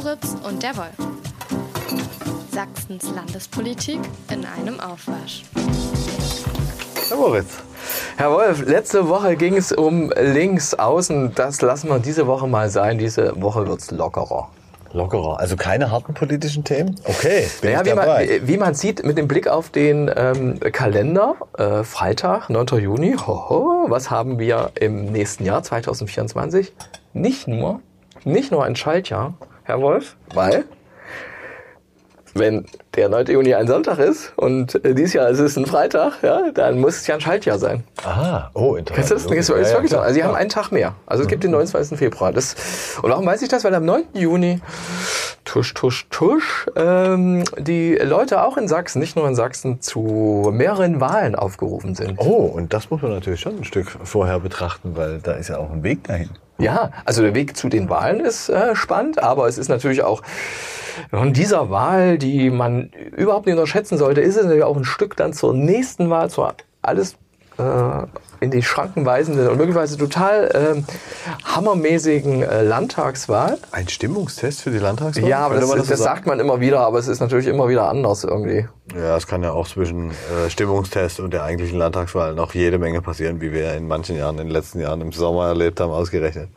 Moritz und der Wolf. Sachsens Landespolitik in einem Aufwasch. Herr Moritz. Herr Wolf, letzte Woche ging es um links außen. Das lassen wir diese Woche mal sein. Diese Woche wird es lockerer. Lockerer, also keine harten politischen Themen? Okay, bin Naja, ich wie, man, dabei. wie- wie man sieht, mit dem Blick auf den ähm, Kalender, äh, Freitag, 9. Juni, hoho, was haben wir im nächsten Jahr, 2024? Nicht nur, nicht nur ein Schaltjahr, Herr Wolf, weil, wenn der 9. Juni ein Sonntag ist und äh, dieses Jahr ist es ein Freitag, ja, dann muss es ja ein Schaltjahr sein. ah, oh, Kennst interessant. du das? Das ist Ja, ja, Also sie haben einen Tag mehr. Also es gibt den 29. Februar. Das, und warum weiß ich das? Weil am 9. Juni, tusch, tusch, tusch, ähm, die Leute auch in Sachsen, nicht nur in Sachsen, zu mehreren Wahlen aufgerufen sind. Oh, und das muss man natürlich schon ein Stück vorher betrachten, weil da ist ja auch ein Weg dahin. Ja, also der Weg zu den Wahlen ist äh, spannend, aber es ist natürlich auch von dieser Wahl, die man überhaupt nicht unterschätzen sollte, ist es natürlich auch ein Stück dann zur nächsten Wahl, zur alles äh, in die Schranken weisenden und möglicherweise total ähm, hammermäßigen äh, Landtagswahl. Ein Stimmungstest für die Landtagswahl? Ja, aber das, das, so sagt man immer wieder, aber es ist natürlich immer wieder anders irgendwie. Ja, es kann ja auch zwischen äh, Stimmungstest und der eigentlichen Landtagswahl noch jede Menge passieren, wie wir in manchen Jahren, in den letzten Jahren im Sommer erlebt haben, ausgerechnet.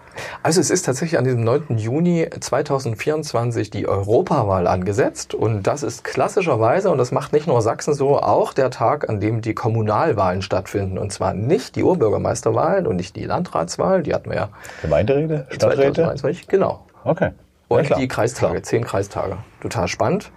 Also es ist tatsächlich an diesem 9. Juni 2024 die Europawahl angesetzt und das ist klassischerweise, und das macht nicht nur Sachsen so, auch der Tag, an dem die Kommunalwahlen stattfinden. Und zwar nicht die Urbürgermeisterwahlen und nicht die Landratswahl, die hatten wir ja Gemeinderäte? Stadträte? 2021. Genau. Okay. Und Ja, klar. die Kreistage, zehn Kreistage. Total spannend.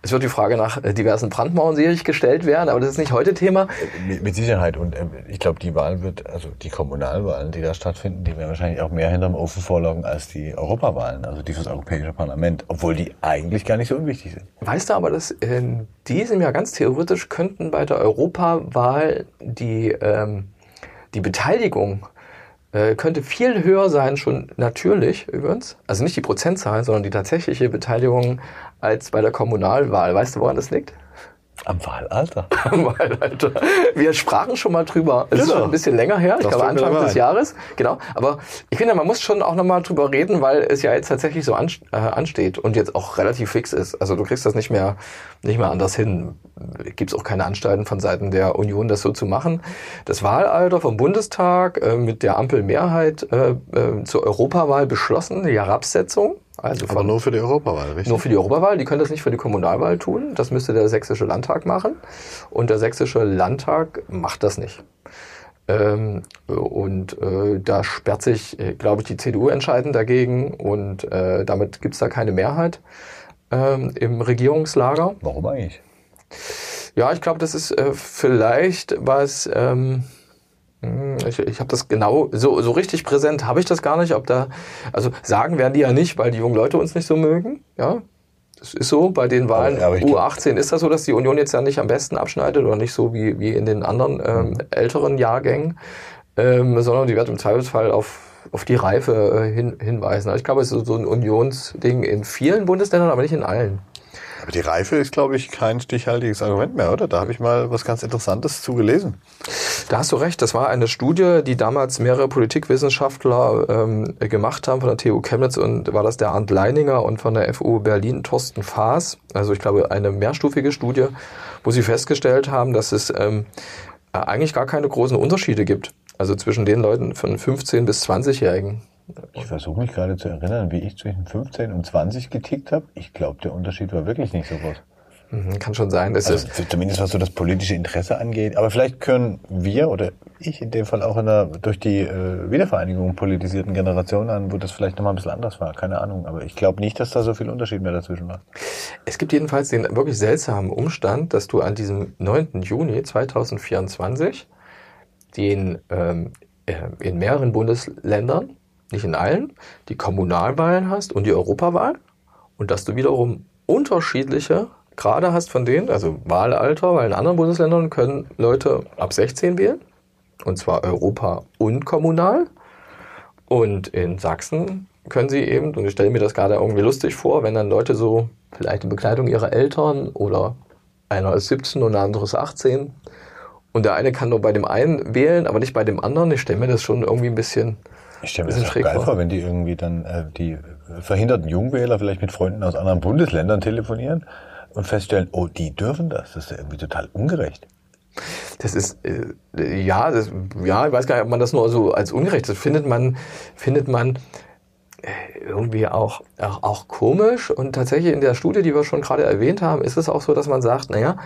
Es wird die Frage nach äh, diversen Brandmauern sicherlich gestellt werden, aber das ist nicht heute Thema. Mit, mit Sicherheit. Und ähm, ich glaube, die Wahl wird, also die Kommunalwahlen, die da stattfinden, die werden wahrscheinlich auch mehr hinterm Ofen vorlaufen als die Europawahlen, also die fürs Europäische Parlament, obwohl die eigentlich gar nicht so unwichtig sind. Weißt du aber, dass in diesem Jahr ganz theoretisch könnten bei der Europawahl die, ähm, die Beteiligung äh, könnte viel höher sein, schon natürlich übrigens. Also nicht die Prozentzahl, sondern die tatsächliche Beteiligung als bei der Kommunalwahl. Weißt du, woran das liegt? Am Wahlalter. Weil, Alter, wir sprachen schon mal drüber. Es ist Genau. schon ein bisschen länger her, ich Das glaube fällt mir Anfang des. Jahres. Genau. Aber ich finde, man muss schon auch nochmal drüber reden, weil es ja jetzt tatsächlich so äh, ansteht und jetzt auch relativ fix ist. Also du kriegst das nicht mehr, nicht mehr anders hin. Gibt es auch keine Anstalten von Seiten der Union, das so zu machen. Das Wahlalter vom Bundestag äh, mit der Ampelmehrheit äh, äh, zur Europawahl beschlossen, die Herabsetzung. Also Aber nur für die Europawahl, richtig? nur für die Europawahl, die können das nicht für die Kommunalwahl tun. Das müsste der sächsische Landtag machen. Und der sächsische Landtag macht das nicht. Ähm, und äh, da sperrt sich, äh, glaube ich, die CDU entscheidend dagegen und äh, damit gibt's da keine Mehrheit ähm, im Regierungslager. Warum eigentlich? Ja, ich glaube, das ist äh, vielleicht was. Ähm, hm, ich ich habe das genau so so richtig präsent habe ich das gar nicht. Ob da also sagen werden die ja nicht, weil die jungen Leute uns nicht so mögen. Ja, das ist so. Bei den Wahlen Aber- aber ich glaub- U18 ist das so, dass die Union jetzt ja nicht am besten abschneidet oder nicht so wie wie in den anderen ähm, Mhm. älteren Jahrgängen, ähm, sondern die wird im Zweifelsfall auf auf die Reife äh, hin, hinweisen. Also ich glaube, es ist so ein Unionsding in vielen Bundesländern, aber nicht in allen. Aber die Reife ist, glaube ich, kein stichhaltiges Argument mehr, oder? Da habe ich mal was ganz Interessantes zu gelesen. Da hast du recht. Das war eine Studie, die damals mehrere Politikwissenschaftler ähm, gemacht haben von der TU Chemnitz und war das der Arndt Leininger und von der FU Berlin Thorsten Faas. Also ich glaube eine mehrstufige Studie, wo sie festgestellt haben, dass es ähm, eigentlich gar keine großen Unterschiede gibt. Also zwischen den Leuten von 15 bis 20-Jährigen. Ich versuche mich gerade zu erinnern, wie ich zwischen 15 und 20 getickt habe. Ich glaube, der Unterschied war wirklich nicht so groß. Mhm, Kann schon sein. Das Also ist, zumindest was so das politische Interesse angeht. Aber vielleicht können wir oder ich in dem Fall auch in einer durch die äh, Wiedervereinigung politisierten Generation an, wo das vielleicht nochmal ein bisschen anders war. Keine Ahnung. Aber ich glaube nicht, dass da so viel Unterschied mehr dazwischen war. Es gibt jedenfalls den wirklich seltsamen Umstand, dass du an diesem 9. Juni 2024 den ähm, äh, in mehreren Bundesländern, nicht in allen, die Kommunalwahlen hast und die Europawahl. Und dass du wiederum unterschiedliche Grade hast von denen, also Wahlalter, weil in anderen Bundesländern können Leute ab 16 wählen. Und zwar Europa und kommunal und in Sachsen können sie eben, und ich stelle mir das gerade irgendwie lustig vor, wenn dann Leute so vielleicht in Begleitung ihrer Eltern oder einer ist 17 und der andere ist 18 und der eine kann nur bei dem einen wählen, aber nicht bei dem anderen. Ich stelle mir das schon irgendwie ein bisschen, Ich stelle mir das auch geil vor. vor, wenn die irgendwie dann äh, die verhinderten Jungwähler vielleicht mit Freunden aus anderen Bundesländern telefonieren und feststellen, oh, die dürfen das. Das ist ja irgendwie total ungerecht. Das ist äh, ja, das, ja, ich weiß gar nicht, ob man das nur so als ungerecht. Das findet man, findet man irgendwie auch, auch auch komisch. Und tatsächlich in der Studie, die wir schon gerade erwähnt haben, ist es auch so, dass man sagt, naja,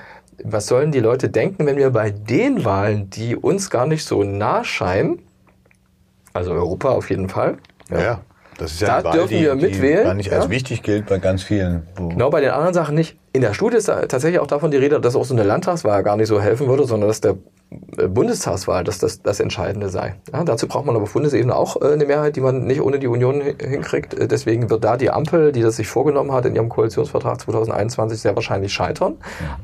was sollen die Leute denken, wenn wir bei den Wahlen, die uns gar nicht so nah scheinen, also Europa auf jeden Fall, Das ist Da eine Wahl, dürfen wir mitwählen, Die gar nicht als ja. wichtig gilt bei ganz vielen. Genau, bei den anderen Sachen nicht. In der Studie ist tatsächlich auch davon die Rede, dass auch so eine Landtagswahl gar nicht so helfen würde, sondern dass der äh, Bundestagswahl dass das, das Entscheidende sei. Ja, dazu braucht man aber auf Bundesebene auch äh, eine Mehrheit, die man nicht ohne die Union hi- hinkriegt. Äh, Deswegen wird da die Ampel, die das sich vorgenommen hat in ihrem Koalitionsvertrag 2021, sehr wahrscheinlich scheitern.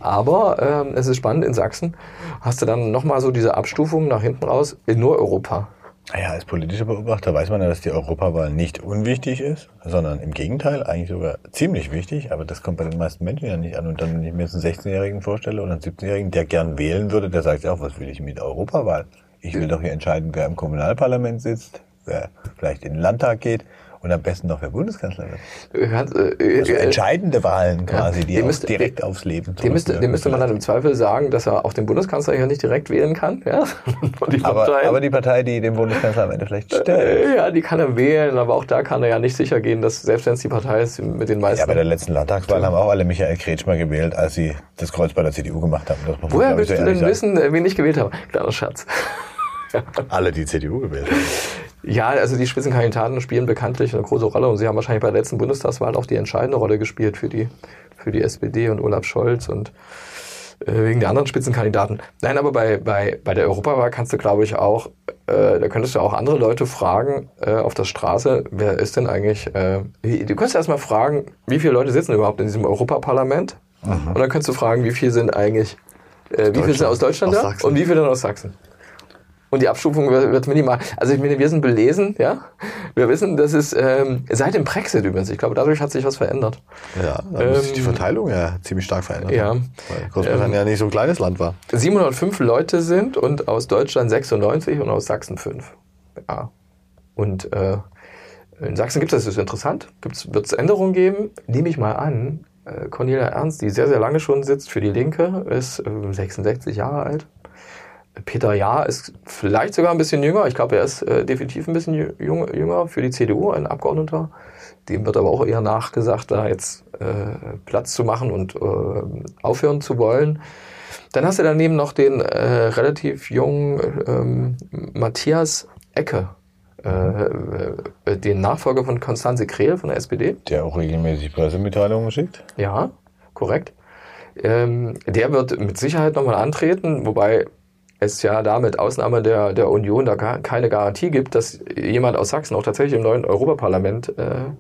Aber ähm, es ist spannend, in Sachsen hast du dann nochmal so diese Abstufung nach hinten raus in nur Europa. Naja, als politischer Beobachter weiß man ja, dass die Europawahl nicht unwichtig ist, sondern im Gegenteil eigentlich sogar ziemlich wichtig. Aber das kommt bei den meisten Menschen ja nicht an. Und dann, wenn ich mir jetzt einen 16-Jährigen vorstelle oder einen 17-Jährigen, der gern wählen würde, der sagt ja auch, was will ich mit Europawahl? Ich will doch hier entscheiden, wer im Kommunalparlament sitzt, wer vielleicht in den Landtag geht und am besten noch wer Bundeskanzler wird. Äh, hat, äh, Also äh, entscheidende Wahlen quasi, die müsste- direkt aufs Leben dem müsste, dem müsste man dann im Zweifel sagen, dass er auch den Bundeskanzler hier nicht direkt wählen kann. Ja? Die aber, aber die Partei, die den Bundeskanzler am Ende vielleicht stellt. Äh, Ja, die kann er wählen, aber auch da kann er ja nicht sicher gehen, dass selbst wenn es die Partei ist mit den meisten. Ja, bei der letzten Landtagswahl haben auch alle Michael Kretschmer gewählt, als sie das Kreuz bei der CDU gemacht haben. Woher willst du denn sagen. wissen, äh, wen ich gewählt habe? Kleiner Scherz. Alle, die CDU gewählt haben. Ja, also die Spitzenkandidaten spielen bekanntlich eine große Rolle und sie haben wahrscheinlich bei der letzten Bundestagswahl auch die entscheidende Rolle gespielt für die, für die SPD und Olaf Scholz und äh, wegen der anderen Spitzenkandidaten. Nein, aber bei, bei, bei der Europawahl kannst du, glaube ich, auch, äh, da könntest du auch andere Leute fragen äh, auf der Straße, wer ist denn eigentlich, äh, du könntest erstmal fragen, wie viele Leute sitzen überhaupt in diesem Europaparlament? Und dann könntest du fragen, wie viele sind eigentlich, äh, wie viele sind aus Deutschland Aus da Sachsen. und wie viele dann aus Sachsen? Und die Abstufung wird, minimal. Also ich meine, wir sind belesen, ja. Wir wissen, dass es ähm, seit dem Brexit übrigens, ich glaube, dadurch hat sich was verändert. Ja, da muss sich Ähm, die Verteilung ja ziemlich stark verändern. Ja. Weil Großbritannien ja nicht so ein kleines Land war. 705 Leute sind und aus Deutschland 96 und aus Sachsen 5. Ja. Und äh, in Sachsen gibt es, das ist interessant, wird es Änderungen geben? Nehme ich mal an. Äh, Cornelia Ernst, die sehr, sehr lange schon sitzt für die Linke, ist äh, 66 Jahre alt. Peter Jahr ist vielleicht sogar ein bisschen jünger. Ich glaube, er ist äh, definitiv ein bisschen jü- jung, jünger für die CDU, ein Abgeordneter. Dem wird aber auch eher nachgesagt, da jetzt äh, Platz zu machen und äh, aufhören zu wollen. Dann hast du daneben noch den äh, relativ jungen ähm, Matthias Ecke, äh, äh, den Nachfolger von Konstanze Krehl von der SPD. Der auch regelmäßig Pressemitteilungen schickt. Ja, korrekt. Ähm, der wird mit Sicherheit nochmal antreten, wobei es ja da mit Ausnahme der, der Union da gar keine Garantie gibt, dass jemand aus Sachsen auch tatsächlich im neuen Europaparlament äh,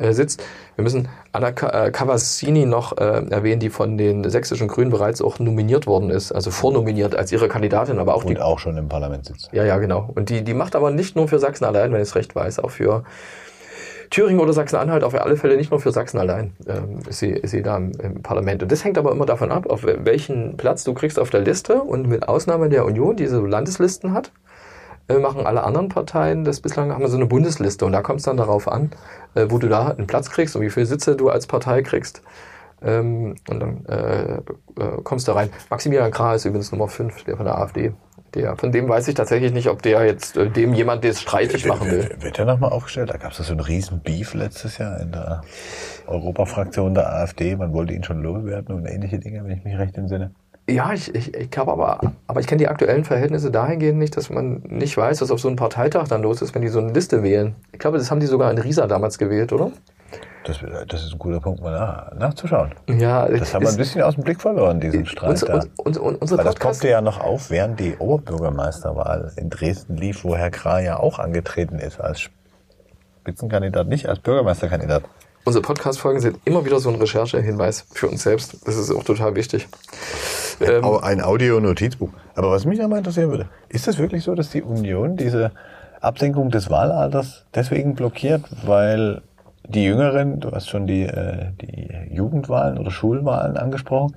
äh, sitzt. Wir müssen Anna äh, Cavazzini noch äh, erwähnen, die von den sächsischen Grünen bereits auch nominiert worden ist, also vornominiert als ihre Kandidatin, aber auch die Und auch schon im Parlament sitzt. ja, ja, genau. Und die, die macht aber nicht nur für Sachsen allein, wenn ich es recht weiß, auch für Thüringen oder Sachsen-Anhalt, auf alle Fälle nicht nur für Sachsen allein ähm, ist, sie, sie da im, im Parlament. Und das hängt aber immer davon ab, auf wel- welchen Platz du kriegst auf der Liste. Und mit Ausnahme der Union, die so Landeslisten hat, äh, machen alle anderen Parteien das bislang, haben so eine Bundesliste. Und da kommt es dann darauf an, äh, wo du da einen Platz kriegst und wie viele Sitze du als Partei kriegst. Ähm, und dann äh, äh, kommst du da rein. Maximilian Krah ist übrigens Nummer 5, der von der AfD. Der, von dem weiß ich tatsächlich nicht, ob der jetzt äh, dem jemand das streitig machen will. Wird der nochmal aufgestellt? Da gab es so einen riesen Beef letztes Jahr in der Europafraktion der AfD. Man wollte ihn schon loswerden und ähnliche Dinge, wenn ich mich recht entsinne. Ja, ich, ich, ich glaube aber, aber ich kenne die aktuellen Verhältnisse dahingehend nicht, dass man nicht weiß, was auf so einem Parteitag dann los ist, wenn die so eine Liste wählen. Ich glaube, das haben die sogar in Riesa damals gewählt, oder? Das, das ist ein guter Punkt, mal nach, nachzuschauen. Ja, Das haben wir ein bisschen aus dem Blick verloren, diesen Streit uns, da. uns, uns, uns, Weil das poppte ja noch auf, während die Oberbürgermeisterwahl in Dresden lief, wo Herr Krah ja auch angetreten ist als Spitzenkandidat, nicht als Bürgermeisterkandidat. unsere Podcast-Folgen sind immer wieder so ein Recherchehinweis für uns selbst. Das ist auch total wichtig. Ähm, ein Audio-Notizbuch. Aber was mich einmal interessieren würde, ist es wirklich so, dass die Union diese Absenkung des Wahlalters deswegen blockiert, weil die Jüngeren, du hast schon die, äh, die Jugendwahlen oder Schulwahlen angesprochen,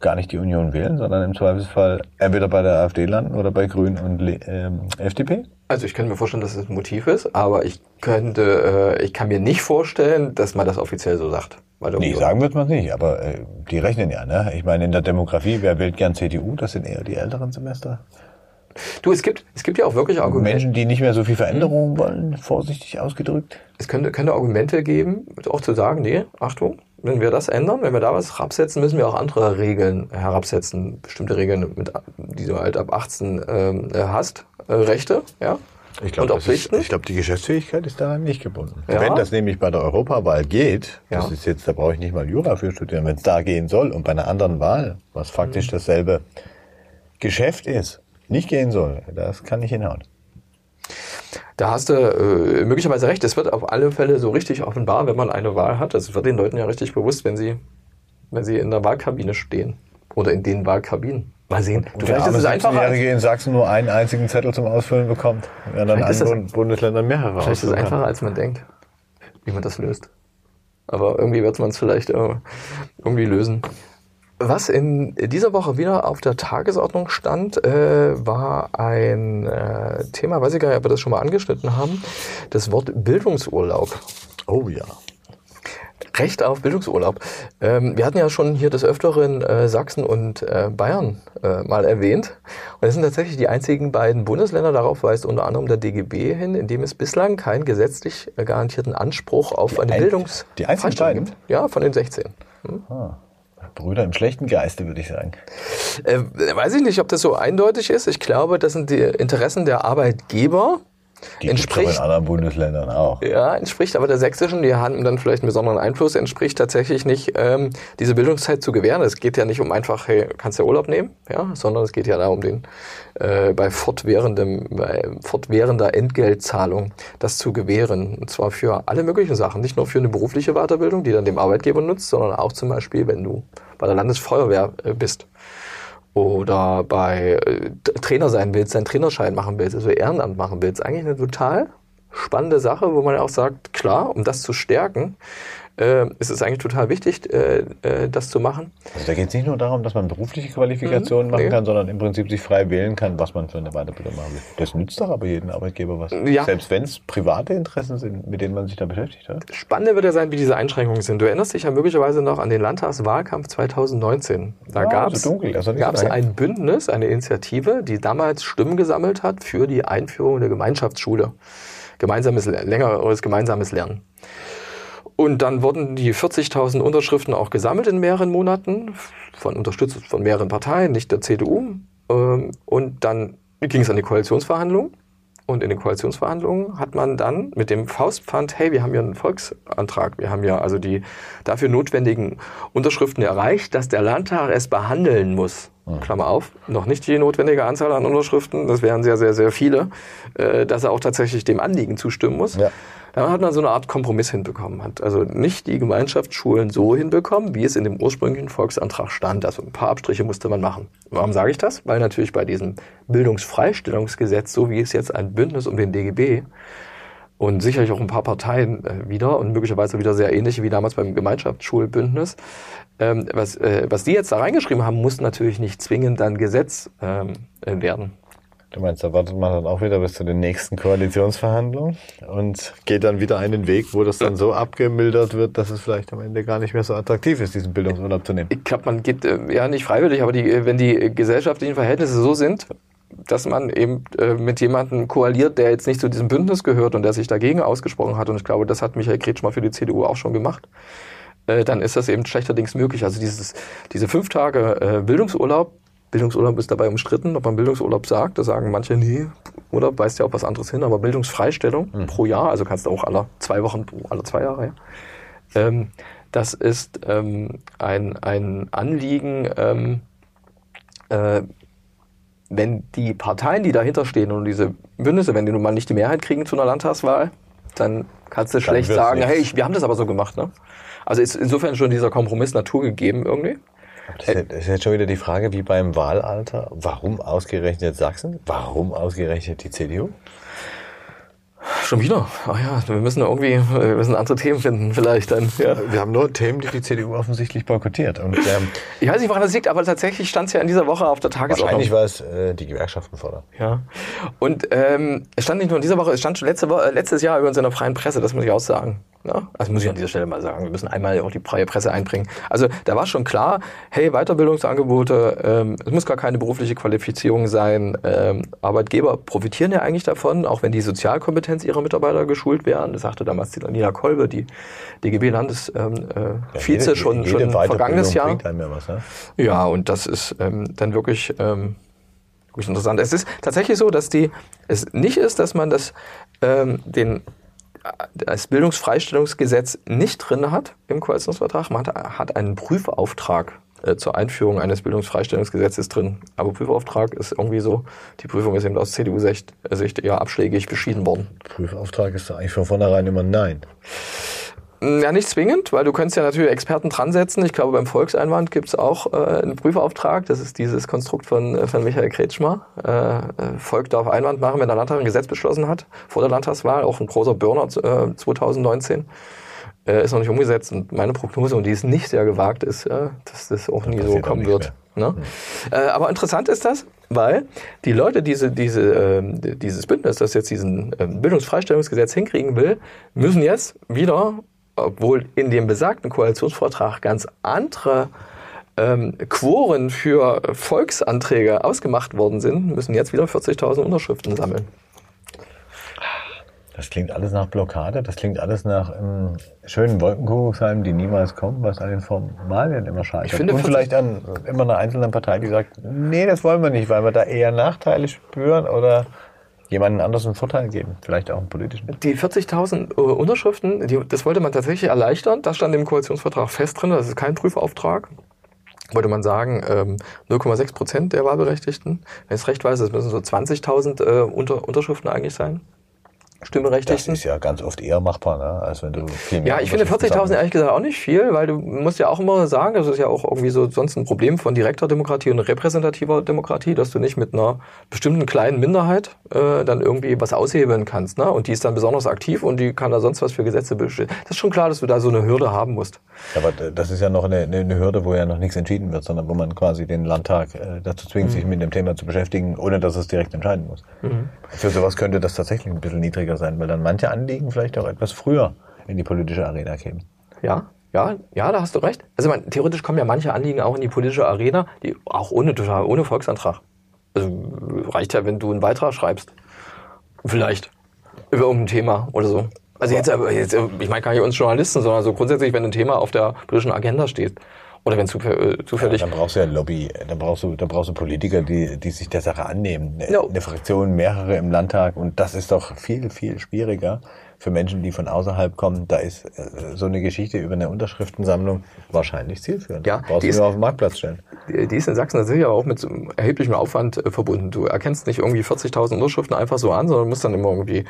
gar nicht die Union wählen, sondern im Zweifelsfall entweder bei der AfD landen oder bei Grünen und ähm, FDP? Also ich könnte mir vorstellen, dass es ein Motiv ist, aber ich könnte, äh, ich kann mir nicht vorstellen, dass man das offiziell so sagt. Nee, sagen wird man nicht, aber äh, die rechnen ja, ne? Ich meine, in der Demografie, wer wählt gern CDU? Das sind eher die älteren Semester. Du, es gibt, es gibt ja auch wirklich Argumente. Menschen, die nicht mehr so viel Veränderungen wollen, vorsichtig ausgedrückt. Es könnte, könnte Argumente geben, auch zu sagen, nee, Achtung, wenn wir das ändern, wenn wir da was herabsetzen, müssen wir auch andere Regeln herabsetzen. Bestimmte Regeln, mit, die du halt ab 18 ähm, hast, äh, Rechte, ja. Ich glaube, ich glaube, die Geschäftsfähigkeit ist daran nicht gebunden. Ja. Wenn das nämlich bei der Europawahl geht, ja. das ist jetzt, da brauche ich nicht mal Jura für studieren, wenn es da gehen soll und bei einer anderen Wahl, was faktisch mhm. dasselbe Geschäft ist, nicht gehen soll, das kann nicht hinhauen. Da hast du äh, möglicherweise recht. Es wird auf alle Fälle so richtig offenbar, wenn man eine Wahl hat. Das wird den Leuten ja richtig bewusst, wenn sie, wenn sie in der Wahlkabine stehen. Oder in den Wahlkabinen. Mal sehen. Du, vielleicht ist es einfacher. in Sachsen nur einen einzigen Zettel zum Ausfüllen bekommt. Ja, dann in anderen Bundesländern mehrere. Vielleicht ist es einfacher, als man denkt, wie man das löst. Aber irgendwie wird man es vielleicht äh, irgendwie lösen. Was in dieser Woche wieder auf der Tagesordnung stand, äh, war ein äh, Thema, weiß ich gar nicht, ob wir das schon mal angeschnitten haben, das Wort Bildungsurlaub. Oh ja. Recht auf Bildungsurlaub. Ähm, wir hatten ja schon hier des Öfteren äh, Sachsen und äh, Bayern äh, mal erwähnt. Und es sind tatsächlich die einzigen beiden Bundesländer, darauf weist unter anderem der DGB hin, in dem es bislang keinen gesetzlich garantierten Anspruch auf die eine ein, Bildungs... Die einzigen beiden? Ja, von den 16. Hm? Ah. Brüder im schlechten Geiste, würde ich sagen. Äh, weiß ich nicht, ob das so eindeutig ist. Ich glaube, das sind die Interessen der Arbeitgeber. Die entspricht in anderen Bundesländern auch. Ja, entspricht aber der sächsischen, die haben dann vielleicht einen besonderen Einfluss, entspricht tatsächlich nicht, ähm, diese Bildungszeit zu gewähren. Es geht ja nicht um einfach, hey, kannst du Urlaub nehmen, ja, sondern es geht ja darum, den äh, bei fortwährendem, bei fortwährender Entgeltzahlung das zu gewähren. Und zwar für alle möglichen Sachen, nicht nur für eine berufliche Weiterbildung, die dann dem Arbeitgeber nutzt, sondern auch zum Beispiel, wenn du bei der Landesfeuerwehr äh, bist oder bei äh, Trainer sein willst, deinen Trainerschein machen willst, also Ehrenamt machen willst, eigentlich eine total spannende Sache, wo man auch sagt, klar, um das zu stärken, äh, ist es eigentlich total wichtig, äh, äh, das zu machen. Also da geht es nicht nur darum, dass man berufliche Qualifikationen mhm, machen nee. kann, sondern im Prinzip sich frei wählen kann, was man für eine Weiterbildung machen will. Das nützt doch aber jedem Arbeitgeber was. Ja. Selbst wenn es private Interessen sind, mit denen man sich da beschäftigt hat. Spannend wird ja sein, wie diese Einschränkungen sind. Du erinnerst dich ja möglicherweise noch an den Landtagswahlkampf 2019. Da ja, gab es also ein Bündnis, eine Initiative, die damals Stimmen gesammelt hat für die Einführung der Gemeinschaftsschule. Gemeinsames, längeres gemeinsames Lernen. Und dann wurden die 40.000 Unterschriften auch gesammelt in mehreren Monaten, von unterstützt von mehreren Parteien, nicht der CDU. Ähm, und dann ging es an die Koalitionsverhandlungen. Und in den Koalitionsverhandlungen hat man dann mit dem Faustpfand, hey, wir haben ja einen Volksantrag, wir haben ja also die dafür notwendigen Unterschriften erreicht, dass der Landtag es behandeln muss. Mhm. Klammer auf, noch nicht die notwendige Anzahl an Unterschriften, das wären sehr, sehr, sehr viele, äh, dass er auch tatsächlich dem Anliegen zustimmen muss. Ja. Da hat man so eine Art Kompromiss hinbekommen, hat also nicht die Gemeinschaftsschulen so hinbekommen, wie es in dem ursprünglichen Volksantrag stand. Also ein paar Abstriche musste man machen. Warum sage ich das? Weil natürlich bei diesem Bildungsfreistellungsgesetz, so wie es jetzt ein Bündnis um den DGB und sicherlich auch ein paar Parteien äh, wieder und möglicherweise wieder sehr ähnlich wie damals beim Gemeinschaftsschulbündnis, ähm, was, äh, was die jetzt da reingeschrieben haben, muss natürlich nicht zwingend dann Gesetz ähm, werden. Du meinst, da wartet man dann auch wieder bis zu den nächsten Koalitionsverhandlungen und geht dann wieder einen Weg, wo das dann so abgemildert wird, dass es vielleicht am Ende gar nicht mehr so attraktiv ist, diesen Bildungsurlaub zu nehmen. Ich glaube, man geht äh, ja nicht freiwillig, aber die, wenn die gesellschaftlichen Verhältnisse so sind, dass man eben äh, mit jemandem koaliert, der jetzt nicht zu diesem Bündnis gehört und der sich dagegen ausgesprochen hat, und ich glaube, das hat Michael Kretschmer für die CDU auch schon gemacht, äh, dann ist das eben schlechterdings möglich. Also dieses, diese fünf Tage äh, Bildungsurlaub, Bildungsurlaub ist dabei umstritten, ob man Bildungsurlaub sagt. Da sagen manche, nee, Urlaub weist ja auf was anderes hin, aber Bildungsfreistellung mhm. pro Jahr, also kannst du auch alle zwei Wochen, alle zwei Jahre, ja. Ähm, das ist ähm, ein, ein Anliegen, ähm, äh, wenn die Parteien, die dahinter stehen und diese Bündnisse, wenn die nun mal nicht die Mehrheit kriegen zu einer Landtagswahl, dann kannst du dann schlecht sagen, nichts. hey, ich, wir haben das aber so gemacht. Ne? Also ist insofern schon dieser Kompromiss Natur gegeben irgendwie. Das ist jetzt schon wieder die Frage wie beim Wahlalter. Warum ausgerechnet Sachsen? Warum ausgerechnet die CDU? Schon wieder. Ach ja, wir müssen irgendwie, wir müssen andere Themen finden, vielleicht dann. Ja. Wir haben nur Themen, die die CDU offensichtlich boykottiert. Und ähm, Ich weiß nicht, woran das liegt, aber tatsächlich stand es ja in dieser Woche auf der Tagesordnung. wahrscheinlich war es äh, die Gewerkschaften fordern. Ja. Und ähm, es stand nicht nur in dieser Woche, es stand schon letzte Woche, äh, letztes Jahr übrigens in der freien Presse, das muss ich auch sagen. Ja? Also muss ich an dieser Stelle mal sagen. Wir müssen einmal auch die freie Presse einbringen. Also da war schon klar, hey, Weiterbildungsangebote, ähm, es muss gar keine berufliche Qualifizierung sein. Ähm, Arbeitgeber profitieren ja eigentlich davon, auch wenn die Sozialkompetenz ihrer Mitarbeiter geschult werden. Das sagte damals die Nina Kolbe, die DGB-Landesvize ähm, äh, schon, schon vergangenes Jahr. was, ne? Ja, und das ist ähm, dann wirklich, ähm, wirklich interessant. Es ist tatsächlich so, dass die es nicht ist, dass man das ähm, den das Bildungsfreistellungsgesetz nicht drin hat im Koalitionsvertrag. Man hat, einen Prüfauftrag äh, zur Einführung eines Bildungsfreistellungsgesetzes drin. Aber Prüfauftrag ist irgendwie so, die Prüfung ist eben aus CDU-Sicht Sicht eher abschlägig beschieden worden. Prüfauftrag ist eigentlich von vornherein immer Nein. Ja, nicht zwingend, weil du könntest ja natürlich Experten dran setzen. Ich glaube, beim Volkseinwand gibt es auch äh, einen Prüfauftrag. Das ist dieses Konstrukt von, äh, von Michael Kretschmer. Äh, äh, Volk darf Einwand machen, wenn der Landtag ein Gesetz beschlossen hat, vor der Landtagswahl. Auch ein großer Burner äh, 2019. Äh, ist noch nicht umgesetzt. Und meine Prognose, und die ist nicht sehr gewagt, ist, äh, dass das auch nie so passiert auch kommen wird. Ne? Äh, aber interessant ist das, weil die Leute diese, diese, ähm, dieses Bündnis, das jetzt diesen ähm, Bildungsfreistellungsgesetz hinkriegen will, müssen jetzt wieder, obwohl in dem besagten Koalitionsvertrag ganz andere ähm, Quoren für Volksanträge ausgemacht worden sind, müssen jetzt wieder 40.000 Unterschriften sammeln. Das klingt alles nach Blockade, das klingt alles nach ähm, schönen Wolkenkuckucksheim, die niemals kommen, was an den Formalien immer scheitert. Ich finde, Und 40 vielleicht an immer einer einzelnen Partei, die sagt, nee, das wollen wir nicht, weil wir da eher Nachteile spüren oder jemanden anders einen Vorteil geben, vielleicht auch einen politischen. Die 40.000 äh, Unterschriften, die, das wollte man tatsächlich erleichtern. Das stand im Koalitionsvertrag fest drin. Das ist kein Prüfauftrag. Wollte man sagen, ähm, 0,6 Prozent der Wahlberechtigten. Wenn ich es recht weiß, das müssen so 20.000 äh, Unter Unterschriften eigentlich sein. Das Stimmberechtigten. ist ja ganz oft eher machbar, ne? als wenn du viel mehr Ja, ich finde Unterschriften 40.000 sammelst. ehrlich gesagt auch nicht viel, weil du musst ja auch immer sagen, das ist ja auch irgendwie so sonst ein Problem von direkter Demokratie und repräsentativer Demokratie, dass du nicht mit einer bestimmten kleinen Minderheit äh, dann irgendwie was aushebeln kannst. Ne? Und die ist dann besonders aktiv und die kann da sonst was für Gesetze bestimmen. Das ist schon klar, dass du da so eine Hürde haben musst. Aber das ist ja noch eine, eine Hürde, wo ja noch nichts entschieden wird, sondern wo man quasi den Landtag äh, dazu zwingt, sich mit dem Thema zu beschäftigen, ohne dass es direkt entscheiden muss. Für sowas könnte das tatsächlich ein bisschen niedriger sein, weil dann manche Anliegen vielleicht auch etwas früher in die politische Arena kämen. Ja, ja, ja, da hast du recht. Also man, theoretisch kommen ja manche Anliegen auch in die politische Arena, die auch ohne ohne Volksantrag. Also reicht ja, wenn du einen Beitrag schreibst. Vielleicht. Über irgendein Thema oder so. Also jetzt, aber jetzt, ich meine gar nicht uns Journalisten, sondern so grundsätzlich, wenn ein Thema auf der politischen Agenda steht. Oder wenn äh, zufällig. Dann brauchst du ja Lobby, dann brauchst du, dann brauchst du Politiker, die, die sich der Sache annehmen. Eine, No. eine Fraktion, mehrere im Landtag und das ist doch viel, viel schwieriger für Menschen, die von außerhalb kommen. Da ist äh, so eine Geschichte über eine Unterschriftensammlung wahrscheinlich zielführend. Ja, brauchst die du ist- nur auf den Marktplatz stellen. Die ist in Sachsen tatsächlich aber auch mit so erheblichem Aufwand äh, verbunden. Du erkennst nicht irgendwie 40.000 Unterschriften einfach so an, sondern musst dann immer irgendwie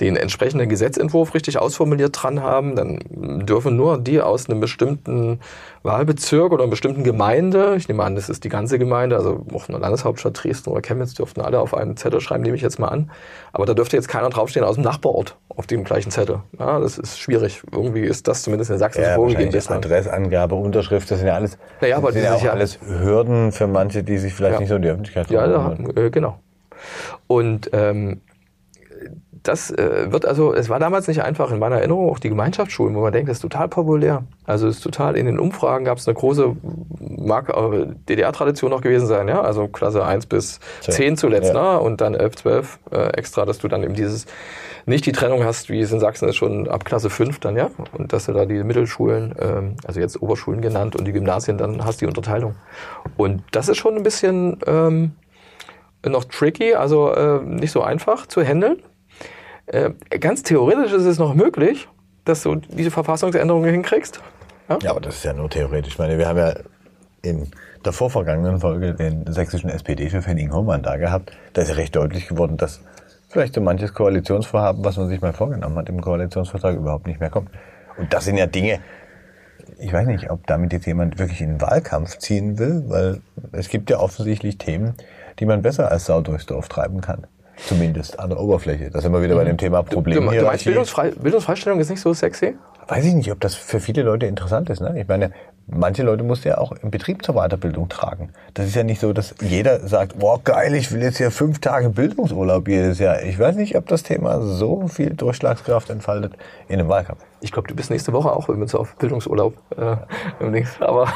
den entsprechenden Gesetzentwurf richtig ausformuliert dran haben. Dann dürfen nur die aus einem bestimmten Wahlbezirk oder einer bestimmten Gemeinde, ich nehme an, das ist die ganze Gemeinde, also auch eine Landeshauptstadt Dresden oder Chemnitz dürften alle auf einem Zettel schreiben, nehme ich jetzt mal an. Aber da dürfte jetzt keiner draufstehen aus dem Nachbarort auf dem gleichen Zettel. Ja, das ist schwierig. Irgendwie ist das zumindest in Sachsen Ja, vorgegeben. Adressangabe, Unterschrift, das sind ja alles, Naja, aber sind ja auch ja- alles Hürden für manche, die sich vielleicht Ja. nicht so in die Öffentlichkeit Ja, wollen. äh, genau. Und ähm, das äh, wird also, es war damals nicht einfach in meiner Erinnerung, auch die Gemeinschaftsschulen, wo man denkt, das ist total populär. Also es ist total, in den Umfragen gab es eine große, mag äh, DDR-Tradition noch gewesen sein, ja, also Klasse 1 bis Zehn. 10 zuletzt, Ja. ne? und dann 11, 12 äh, extra, dass du dann eben dieses, nicht die Trennung hast, wie es in Sachsen ist, schon ab Klasse 5 dann, ja, und dass du da die Mittelschulen, ähm, also jetzt Oberschulen genannt und die Gymnasien, dann hast die Unterteilung. Und das ist schon ein bisschen ähm, noch tricky, also äh, nicht so einfach zu handeln. Äh, ganz theoretisch ist es noch möglich, dass du diese Verfassungsänderungen hinkriegst. Ja, aber das ist ja nur theoretisch. Ich meine, wir haben ja in der vorvergangenen Folge den sächsischen SPD-Chef Henning Hohmann da gehabt. Da ist ja recht deutlich geworden, dass vielleicht so manches Koalitionsvorhaben, was man sich mal vorgenommen hat, im Koalitionsvertrag überhaupt nicht mehr kommt. Und das sind ja Dinge, ich weiß nicht, ob damit jetzt jemand wirklich in den Wahlkampf ziehen will, weil es gibt ja offensichtlich Themen, die man besser als Sau durchs Dorf treiben kann. Zumindest an der Oberfläche. Da sind wir wieder bei dem Thema Du, Problem. du meinst, Bildungsfrei Bildungsfreistellung ist nicht so sexy? Weiß ich nicht, ob das für viele Leute interessant ist. Ne? Ich meine, manche Leute musst du ja auch im Betrieb zur Weiterbildung tragen. Das ist ja nicht so, dass jeder sagt, boah geil, ich will jetzt hier fünf Tage Bildungsurlaub jedes Jahr. Ich weiß nicht, ob das Thema so viel Durchschlagskraft entfaltet in einem Wahlkampf. Ich glaube, du bist nächste Woche auch übrigens auf Bildungsurlaub. Äh, Dings. aber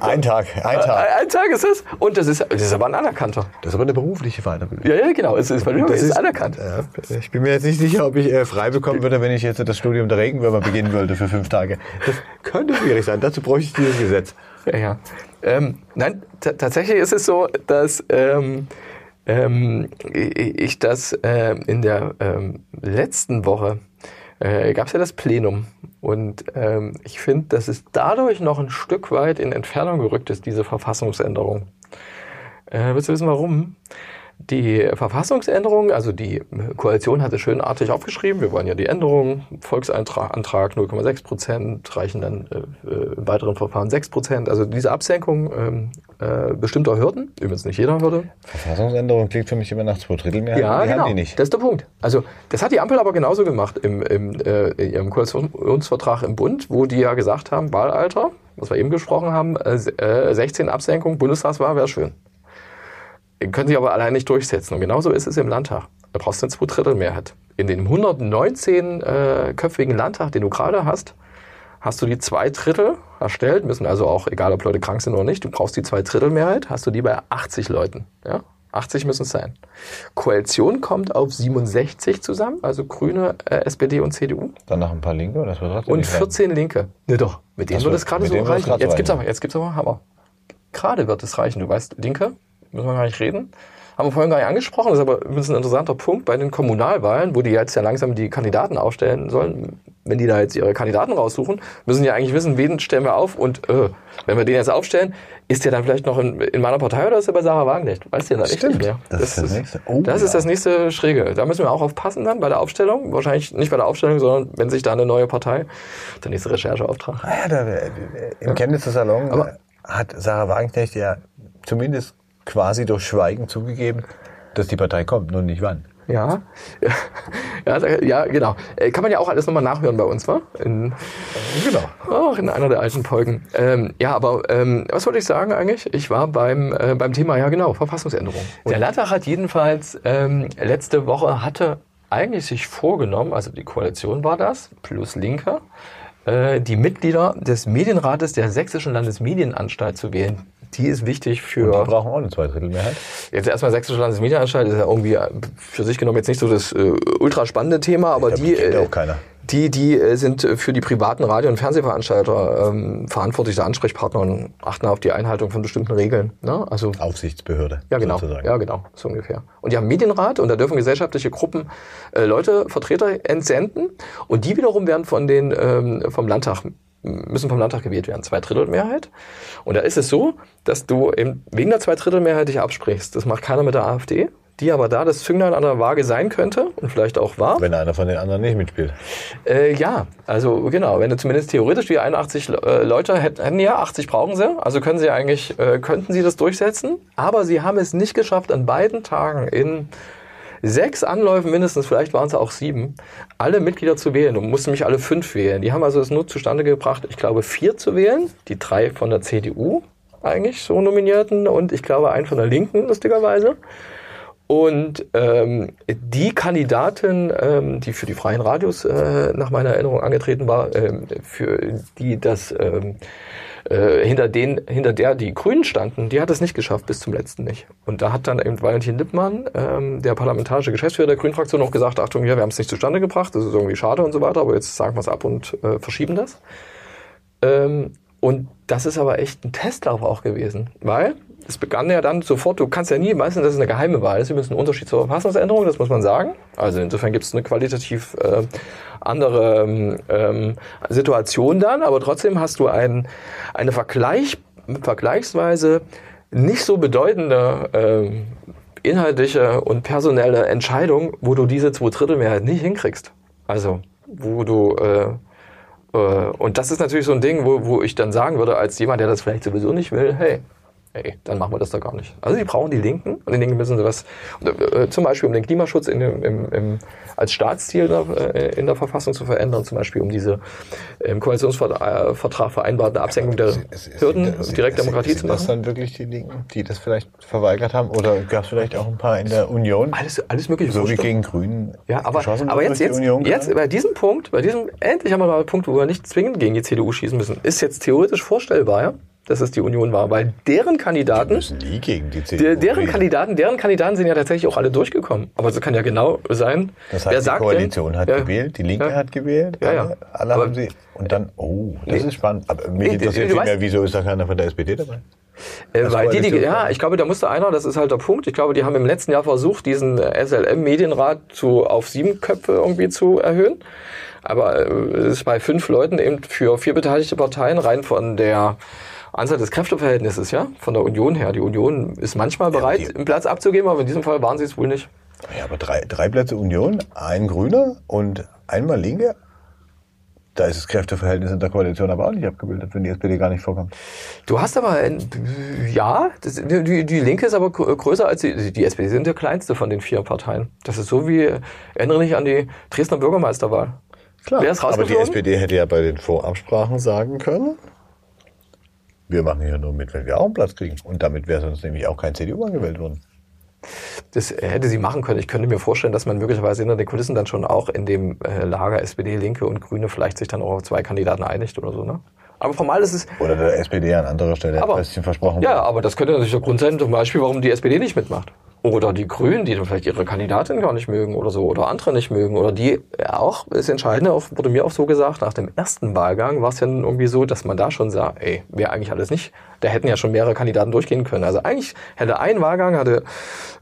Ein Tag, ein Tag. ein Tag ist es. Und das ist, das ist aber ein anerkannter. Das ist aber eine berufliche Weiterbildung. Ja, ja, genau. Es ist, es ist anerkannt. Ja, ich bin mir jetzt nicht sicher, ob ich äh, frei bekommen würde, wenn ich jetzt das Studium der Regenwürmer beginnen würde für fünf Tage. Das könnte schwierig sein. Dazu bräuchte ich dieses Gesetz. Ja, ja. Ähm, nein, ta- tatsächlich ist es so, dass ähm, ähm, ich das ähm, in der ähm, letzten Woche äh, gab es ja das Plenum und ähm, ich finde, dass es dadurch noch ein Stück weit in Entfernung gerückt ist, diese Verfassungsänderung. Äh, willst du wissen, warum? Die Verfassungsänderung, also die Koalition hatte schönartig aufgeschrieben, wir wollen ja die Änderung, Volksantrag Antrag 0,6 Prozent, reichen dann äh, äh, im weiteren Verfahren 6 Prozent. Also diese Absenkung ähm, äh, bestimmter Hürden, übrigens nicht jeder Hürde. Verfassungsänderung klingt für mich immer nach zwei Drittel mehr. Ja, die genau. die nicht. Das ist der Punkt. Also das hat die Ampel aber genauso gemacht im, im, äh, in ihrem Koalitionsvertrag im Bund, wo die ja gesagt haben, Wahlalter, was wir eben gesprochen haben, äh, äh, 16 Absenkung, Bundestagswahl wäre schön. Können sich aber allein nicht durchsetzen. Und genauso ist es im Landtag. Da brauchst du eine Zweidrittelmehrheit. In dem 119-köpfigen Landtag, den du gerade hast, hast du die zwei Drittel erstellt, müssen also auch, egal ob Leute krank sind oder nicht, du brauchst die zwei Drittel Mehrheit, hast du die bei 80 Leuten. Ja? 80 müssen es sein. Koalition kommt auf 67 zusammen, also Grüne, äh, SPD und CDU. Dann noch ein paar Linke, das wird Und nicht reichen. 14 Linke. Ne doch, mit denen so, wird es gerade so es reichen. Jetzt gibt's reichen. aber, jetzt gibt's aber Hammer. Gerade wird es reichen. Du weißt, Linke, müssen wir gar nicht reden. Haben wir vorhin gar nicht angesprochen, das ist aber übrigens ein interessanter Punkt bei den Kommunalwahlen, wo die jetzt ja langsam die Kandidaten aufstellen sollen. Wenn die da jetzt ihre Kandidaten raussuchen, müssen die ja eigentlich wissen, wen stellen wir auf und äh, wenn wir den jetzt aufstellen, ist der dann vielleicht noch in, in meiner Partei oder ist er bei Sarah Wagenknecht? Weißt du ja echt Stimmt. nicht mehr. Das ist das Nächste. Oh, das ist ja. das nächste Schräge. Da müssen wir auch aufpassen dann bei der Aufstellung. Wahrscheinlich nicht bei der Aufstellung, sondern wenn sich da eine neue Partei, der nächste Rechercheauftrag. Ah ja, da, äh, Im Chemnitzer Salon Aber- hat Sarah Wagenknecht ja zumindest quasi durch Schweigen zugegeben, dass die Partei kommt, nur nicht wann. Ja, ja, ja, genau. Äh, Kann man ja auch alles nochmal nachhören bei uns, wa? In, Genau. auch in einer der alten Folgen. Ähm, ja, aber ähm, was wollte ich sagen eigentlich? Ich war beim, äh, beim Thema, ja genau, Verfassungsänderung. Der Landtag hat jedenfalls ähm, letzte Woche hatte eigentlich sich vorgenommen, also die Koalition war das, plus Linke, äh, die Mitglieder des Medienrates der Sächsischen Landesmedienanstalt zu wählen. Die ist wichtig für... Die brauchen auch eine Zweidrittelmehrheit. Jetzt erstmal Sächsische Landesmedienanstalt ist ja irgendwie äh, für sich genommen jetzt nicht so das äh, ultra spannende Thema, aber die, kennt äh, auch keiner. die, die äh, sind für die privaten Radio- und Fernsehveranstalter ähm, verantwortliche Ansprechpartner und achten auf die Einhaltung von bestimmten Regeln. Ne? Also Aufsichtsbehörde. ja, genau. Sozusagen. Ja, genau, so ungefähr. Und die haben Medienrat und da dürfen gesellschaftliche Gruppen äh, Leute, Vertreter entsenden und die wiederum werden von den ähm, vom Landtag müssen vom Landtag gewählt werden, Zweidrittelmehrheit. Und da ist es so, dass du eben wegen der Zweidrittelmehrheit dich absprichst. Das macht keiner mit der AfD, die aber da das Zünglein an der Waage sein könnte und vielleicht auch war. Wenn einer von den anderen nicht mitspielt. Äh, ja, also genau, wenn du zumindest theoretisch die 81 äh, Leute hätten, hätten ja, 80 brauchen sie, also können sie eigentlich, äh, könnten sie das durchsetzen, aber sie haben es nicht geschafft, an beiden Tagen in sechs Anläufen mindestens, vielleicht waren es auch sieben, alle Mitglieder zu wählen und mussten mich alle fünf wählen. Die haben also es nur zustande gebracht, ich glaube, vier zu wählen, die drei von der CDU eigentlich so nominierten und ich glaube einen von der Linken, lustigerweise. Und ähm, die Kandidatin, ähm, die für die freien Radios äh, nach meiner Erinnerung angetreten war, ähm, für die das ähm, äh, hinter den, hinter der die Grünen standen, die hat es nicht geschafft, bis zum letzten nicht. Und da hat dann eben Valentin Lippmann, ähm, der parlamentarische Geschäftsführer der Grünen-Fraktion, noch gesagt, Achtung, ja, wir haben es nicht zustande gebracht, das ist irgendwie schade und so weiter, aber jetzt sagen wir es ab und äh, verschieben das. Ähm, und das ist aber echt ein Testlauf auch gewesen, weil es begann ja dann sofort, du kannst ja nie meistens, dass es eine geheime Wahl ist, übrigens ein Unterschied zur Verfassungsänderung, das muss man sagen. Also insofern gibt es eine qualitativ äh, andere ähm, Situation dann, aber trotzdem hast du ein, eine Vergleich, vergleichsweise nicht so bedeutende ähm, inhaltliche und personelle Entscheidung, wo du diese Zweidrittelmehrheit nicht hinkriegst. Also wo du äh, äh, und das ist natürlich so ein Ding, wo, wo ich dann sagen würde, als jemand, der das vielleicht sowieso nicht will, hey, ey, dann machen wir das da gar nicht. Also die brauchen die Linken und die Linken müssen sowas, äh, zum Beispiel um den Klimaschutz in im, im, als Staatsziel in der, äh, in der Verfassung zu verändern, zum Beispiel um diese im Koalitionsvertrag vereinbarte Absenkung der Es ist- Hürden, es- Direktdemokratie sind zu das machen. dann wirklich die Linken, die das vielleicht verweigert haben? Oder gab es vielleicht auch ein paar in der Union? Alles, alles mögliche. So wie gegen Grünen. Ja, aber, aber jetzt, jetzt, jetzt bei diesem Punkt, bei diesem, endlich haben wir mal einen Punkt, wo wir nicht zwingend gegen die CDU schießen müssen, ist jetzt theoretisch vorstellbar, ja, dass es die Union war, weil deren Die Kandidaten, müssen nie gegen die CDU. der, deren wählen. Kandidaten, deren Kandidaten sind ja tatsächlich auch alle durchgekommen. Aber es kann ja genau sein, Das wer heißt, die sagt Koalition denn, hat ja, gewählt, die Linke Ja. hat gewählt, Ja, ja. alle, alle Aber- haben sie. Und dann, oh, das Nee. ist spannend. Aber mich Nee, interessiert du viel mehr, wieso ist da keiner von der SPD dabei? Äh, weil die, die, ja, ich glaube, da musste einer, das ist halt der Punkt, ich glaube, die haben im letzten Jahr versucht, diesen SLM-Medienrat zu, auf sieben Köpfe irgendwie zu erhöhen. Aber äh, es ist bei fünf Leuten eben für vier beteiligte Parteien rein von der Anzahl des Kräfteverhältnisses, ja, von der Union her. Die Union ist manchmal bereit, die- einen Platz abzugeben, aber in diesem Fall waren sie es wohl nicht. Ja, aber drei, drei Plätze Union, ein Grüner und einmal Linke. Da ist das Kräfteverhältnis in der Koalition aber auch nicht abgebildet, wenn die SPD gar nicht vorkommt. Du hast aber, ein, ja, das, die, die Linke ist aber gr- größer als die, die SPD sind der kleinste von den vier Parteien. Das ist so wie, erinnere dich an die Dresdner Bürgermeisterwahl. Klar, aber die? SPD hätte ja bei den Vorabsprachen sagen können, wir machen hier nur mit, wenn wir auch einen Platz kriegen. Und damit wäre sonst nämlich auch kein CDU angewählt worden. Das hätte sie machen können. Ich könnte mir vorstellen, dass man möglicherweise hinter den Kulissen dann schon auch in dem äh, Lager SPD, Linke und Grüne vielleicht sich dann auch auf zwei Kandidaten einigt oder so. Ne? Aber formal ist es. Oder der SPD an anderer Stelle Aber- ein bisschen versprochen Ja, wurde. aber das könnte natürlich der Grund sein, zum Beispiel, warum die SPD nicht mitmacht. Oder die Grünen, die dann vielleicht ihre Kandidatin gar nicht mögen oder so, oder andere nicht mögen. Oder die ja, auch, das Entscheidende, auch, wurde mir auch so gesagt, nach dem ersten Wahlgang war es ja irgendwie so, dass man da schon sah, ey, wäre eigentlich alles nicht. Da hätten ja schon mehrere Kandidaten durchgehen können. Also eigentlich hätte ein Wahlgang, hatte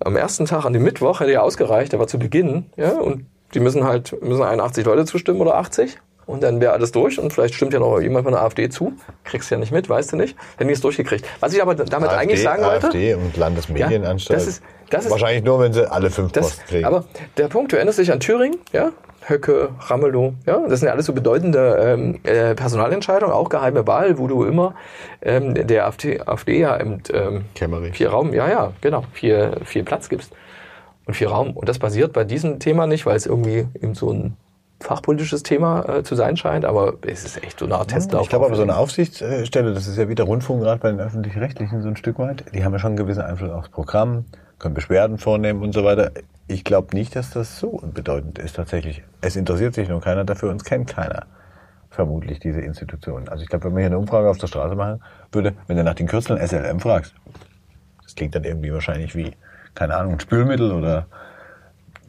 am ersten Tag, an dem Mittwoch, hätte ja ausgereicht, der war zu Beginn, ja, und die müssen halt, müssen 81 Leute zustimmen oder 80. Und dann wäre alles durch und vielleicht stimmt ja noch jemand von der AfD zu. Kriegst du ja nicht mit, weißt du nicht. Hätten die es durchgekriegt. Was ich aber damit AfD, eigentlich sagen wollte. AfD und Landesmedienanstalt. Ja, das ist- das ist- Wahrscheinlich nur, wenn sie alle fünf Das, Posten kriegen. aber der Punkt, du erinnerst dich an Thüringen, ja? Höcke, Ramelow, ja? Das sind ja alles so bedeutende ähm, äh, Personalentscheidungen, auch geheime Wahl, wo du immer ähm, der AfD, AfD ja im ähm, Kämmerich. vier Raum, ja, ja, genau, vier, vier Platz gibst und vier Raum. Und das basiert bei diesem Thema nicht, weil es irgendwie eben so ein fachpolitisches Thema äh, zu sein scheint, aber es ist echt so eine Art Testlauf. Ich glaube aber so eine Aufsichtsstelle, das ist ja wie der Rundfunk gerade bei den Öffentlich-Rechtlichen so ein Stück weit, die haben ja schon einen gewissen Einfluss aufs Programm, können Beschwerden vornehmen und so weiter. Ich glaube nicht, dass das so unbedeutend ist tatsächlich. Es interessiert sich nur keiner dafür, uns kennt keiner. Vermutlich diese Institutionen. Also ich glaube, wenn man hier eine Umfrage auf der Straße machen würde, wenn du nach den Kürzeln SLM fragst, das klingt dann irgendwie wahrscheinlich wie, keine Ahnung, ein Spülmittel oder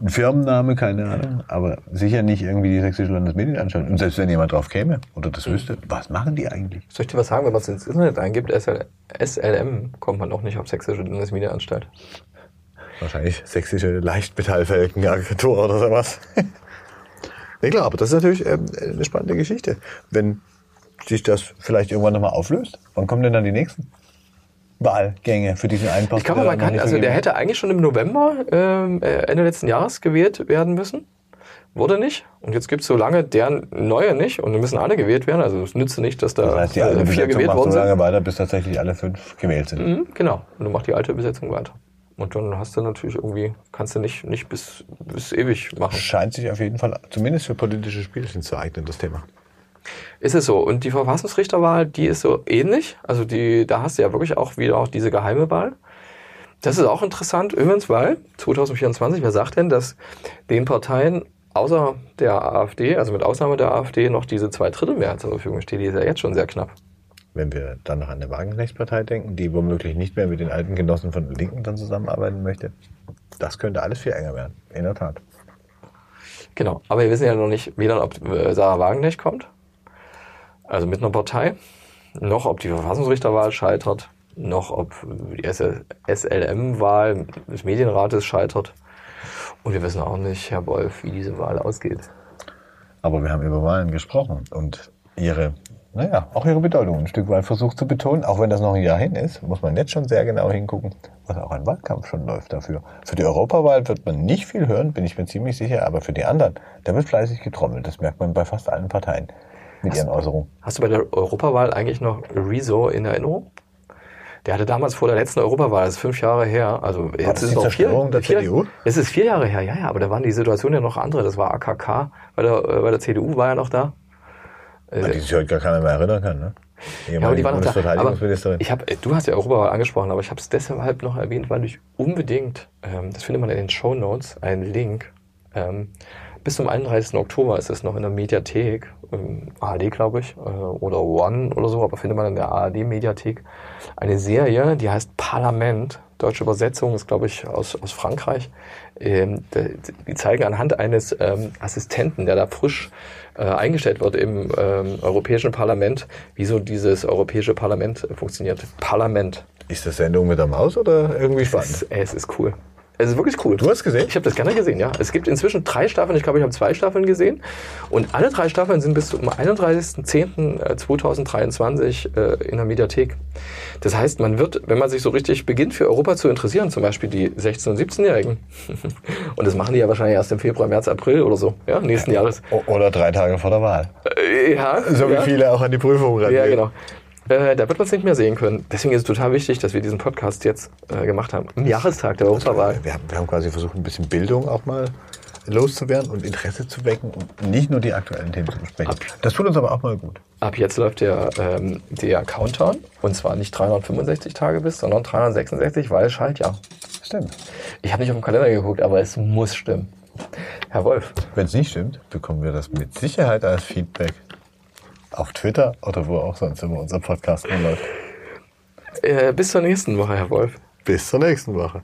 ein Firmenname, keine Ahnung, aber sicher nicht irgendwie die Sächsische Landesmedienanstalt. Und selbst wenn jemand drauf käme oder das wüsste, was machen die eigentlich? Soll ich dir was sagen, wenn man es ins Internet eingibt, SL, SLM, kommt man auch nicht auf Sächsische Landesmedienanstalt. Wahrscheinlich sächsische Leichtmetallfelgenagentur oder sowas. nee, klar, aber das ist natürlich ähm, eine spannende Geschichte. Wenn sich das vielleicht irgendwann nochmal auflöst, wann kommen denn dann die nächsten Wahlgänge für diesen einen Posten? Ich glaube, der man noch kann, nicht also der hätte eigentlich schon im November, ähm, äh, Ende letzten Jahres gewählt werden müssen. Wurde nicht. Und jetzt gibt es so lange deren neue nicht und dann müssen alle gewählt werden. Also es nützt nicht, dass da Das heißt, die alte äh, vier Besetzung gewählt macht so worden sind. lange weiter, bis tatsächlich alle fünf gewählt sind. Mhm, genau. Und du machst die alte Besetzung weiter. Und dann hast du natürlich irgendwie, kannst du nicht, nicht bis, bis ewig machen. Scheint sich auf jeden Fall zumindest für politische Spielchen zu eignen, das Thema. Ist es so. Und die Verfassungsrichterwahl, die ist so ähnlich. Also die, da hast du ja wirklich auch wieder auch diese geheime Wahl. Das ist auch interessant, übrigens, weil 2024, wer sagt denn, dass den Parteien außer der AfD, also mit Ausnahme der AfD, noch diese Zweidrittelmehrheit zur Verfügung steht? Die ist ja jetzt schon sehr knapp. Wenn wir dann noch an eine Wagenknechtpartei denken, die womöglich nicht mehr mit den alten Genossen von den Linken dann zusammenarbeiten möchte, das könnte alles viel enger werden. In der Tat. Genau. Aber wir wissen ja noch nicht, weder ob äh, Sarah Wagenknecht kommt, also mit einer Partei, noch ob die Verfassungsrichterwahl scheitert, noch ob die SLM-Wahl des Medienrates scheitert. Und wir wissen auch nicht, Herr Wolf, wie diese Wahl ausgeht. Aber wir haben über Wahlen gesprochen und ihre, naja, auch ihre Bedeutung ein Stück weit versucht zu betonen. Auch wenn das noch ein Jahr hin ist, muss man jetzt schon sehr genau hingucken, was auch ein Wahlkampf schon läuft dafür. Für die Europawahl wird man nicht viel hören, bin ich mir ziemlich sicher, aber für die anderen, da wird fleißig getrommelt. Das merkt man bei fast allen Parteien mit ihren Äußerungen. Hast du bei der Europawahl eigentlich noch Rezo in Erinnerung? Der hatte damals vor der letzten Europawahl, das ist fünf Jahre her, also jetzt das ist die es noch Zerstörung vier, der vier, CDU? Es ist vier Jahre her, ja, ja, aber da waren die Situationen ja noch andere. Das war AKK, bei der, äh, bei der CDU war ja noch da. An die sich heute gar keiner mehr erinnern kann, ne? Ja, aber die waren noch da. Aber ich hab, du hast ja Europawahl angesprochen, aber ich habe es deshalb noch erwähnt, weil ich unbedingt, ähm, das findet man in den Show Notes, einen Link. Ähm, bis zum 31. Oktober ist es noch in der Mediathek, ähm, ARD glaube ich, äh, oder One oder so, aber findet man in der ARD-Mediathek eine Serie, die heißt Parlament. Deutsche Übersetzung ist, glaube ich, aus, aus Frankreich. Ähm, die, zeigen anhand eines ähm, Assistenten, der da frisch äh, eingestellt wird im ähm, Europäischen Parlament, wie so dieses Europäische Parlament äh, funktioniert. Parlament. Ist das Sendung mit der Maus oder irgendwie Es spannend? ist, ey, es ist cool. Es ist wirklich cool. Du hast gesehen? Ich habe das gerne gesehen, ja. Es gibt inzwischen drei Staffeln. Ich glaube, ich habe zwei Staffeln gesehen. Und alle drei Staffeln sind bis zum 31.10.2023 äh, in der Mediathek. Das heißt, man wird, wenn man sich so richtig beginnt für Europa zu interessieren, zum Beispiel die 16- und 17-Jährigen, und das machen die ja wahrscheinlich erst im Februar, März, April oder so, ja, nächsten Jahres. Oder drei Tage vor der Wahl. Äh, ja, So wie ja. viele auch an die Prüfung rangehen. Ja, genau. Äh, da wird man es nicht mehr sehen können. Deswegen ist es total wichtig, dass wir diesen Podcast jetzt äh, gemacht haben. Im Jahrestag der Europawahl. Wir haben, wir haben quasi versucht, ein bisschen Bildung auch mal loszuwerden und Interesse zu wecken und nicht nur die aktuellen Themen zu besprechen. Das tut uns aber auch mal gut. Ab jetzt läuft der, ähm, der Countdown. Und zwar nicht 365 Tage bis, sondern 366, weil Schaltjahr. Stimmt. Ich habe nicht auf den Kalender geguckt, aber es muss stimmen. Herr Wolf, Wenn es nicht stimmt, bekommen wir das mit Sicherheit als Feedback auf Twitter oder wo auch sonst immer unser Podcast läuft. äh, bis zur nächsten Woche, Herr Wolf. Bis zur nächsten Woche.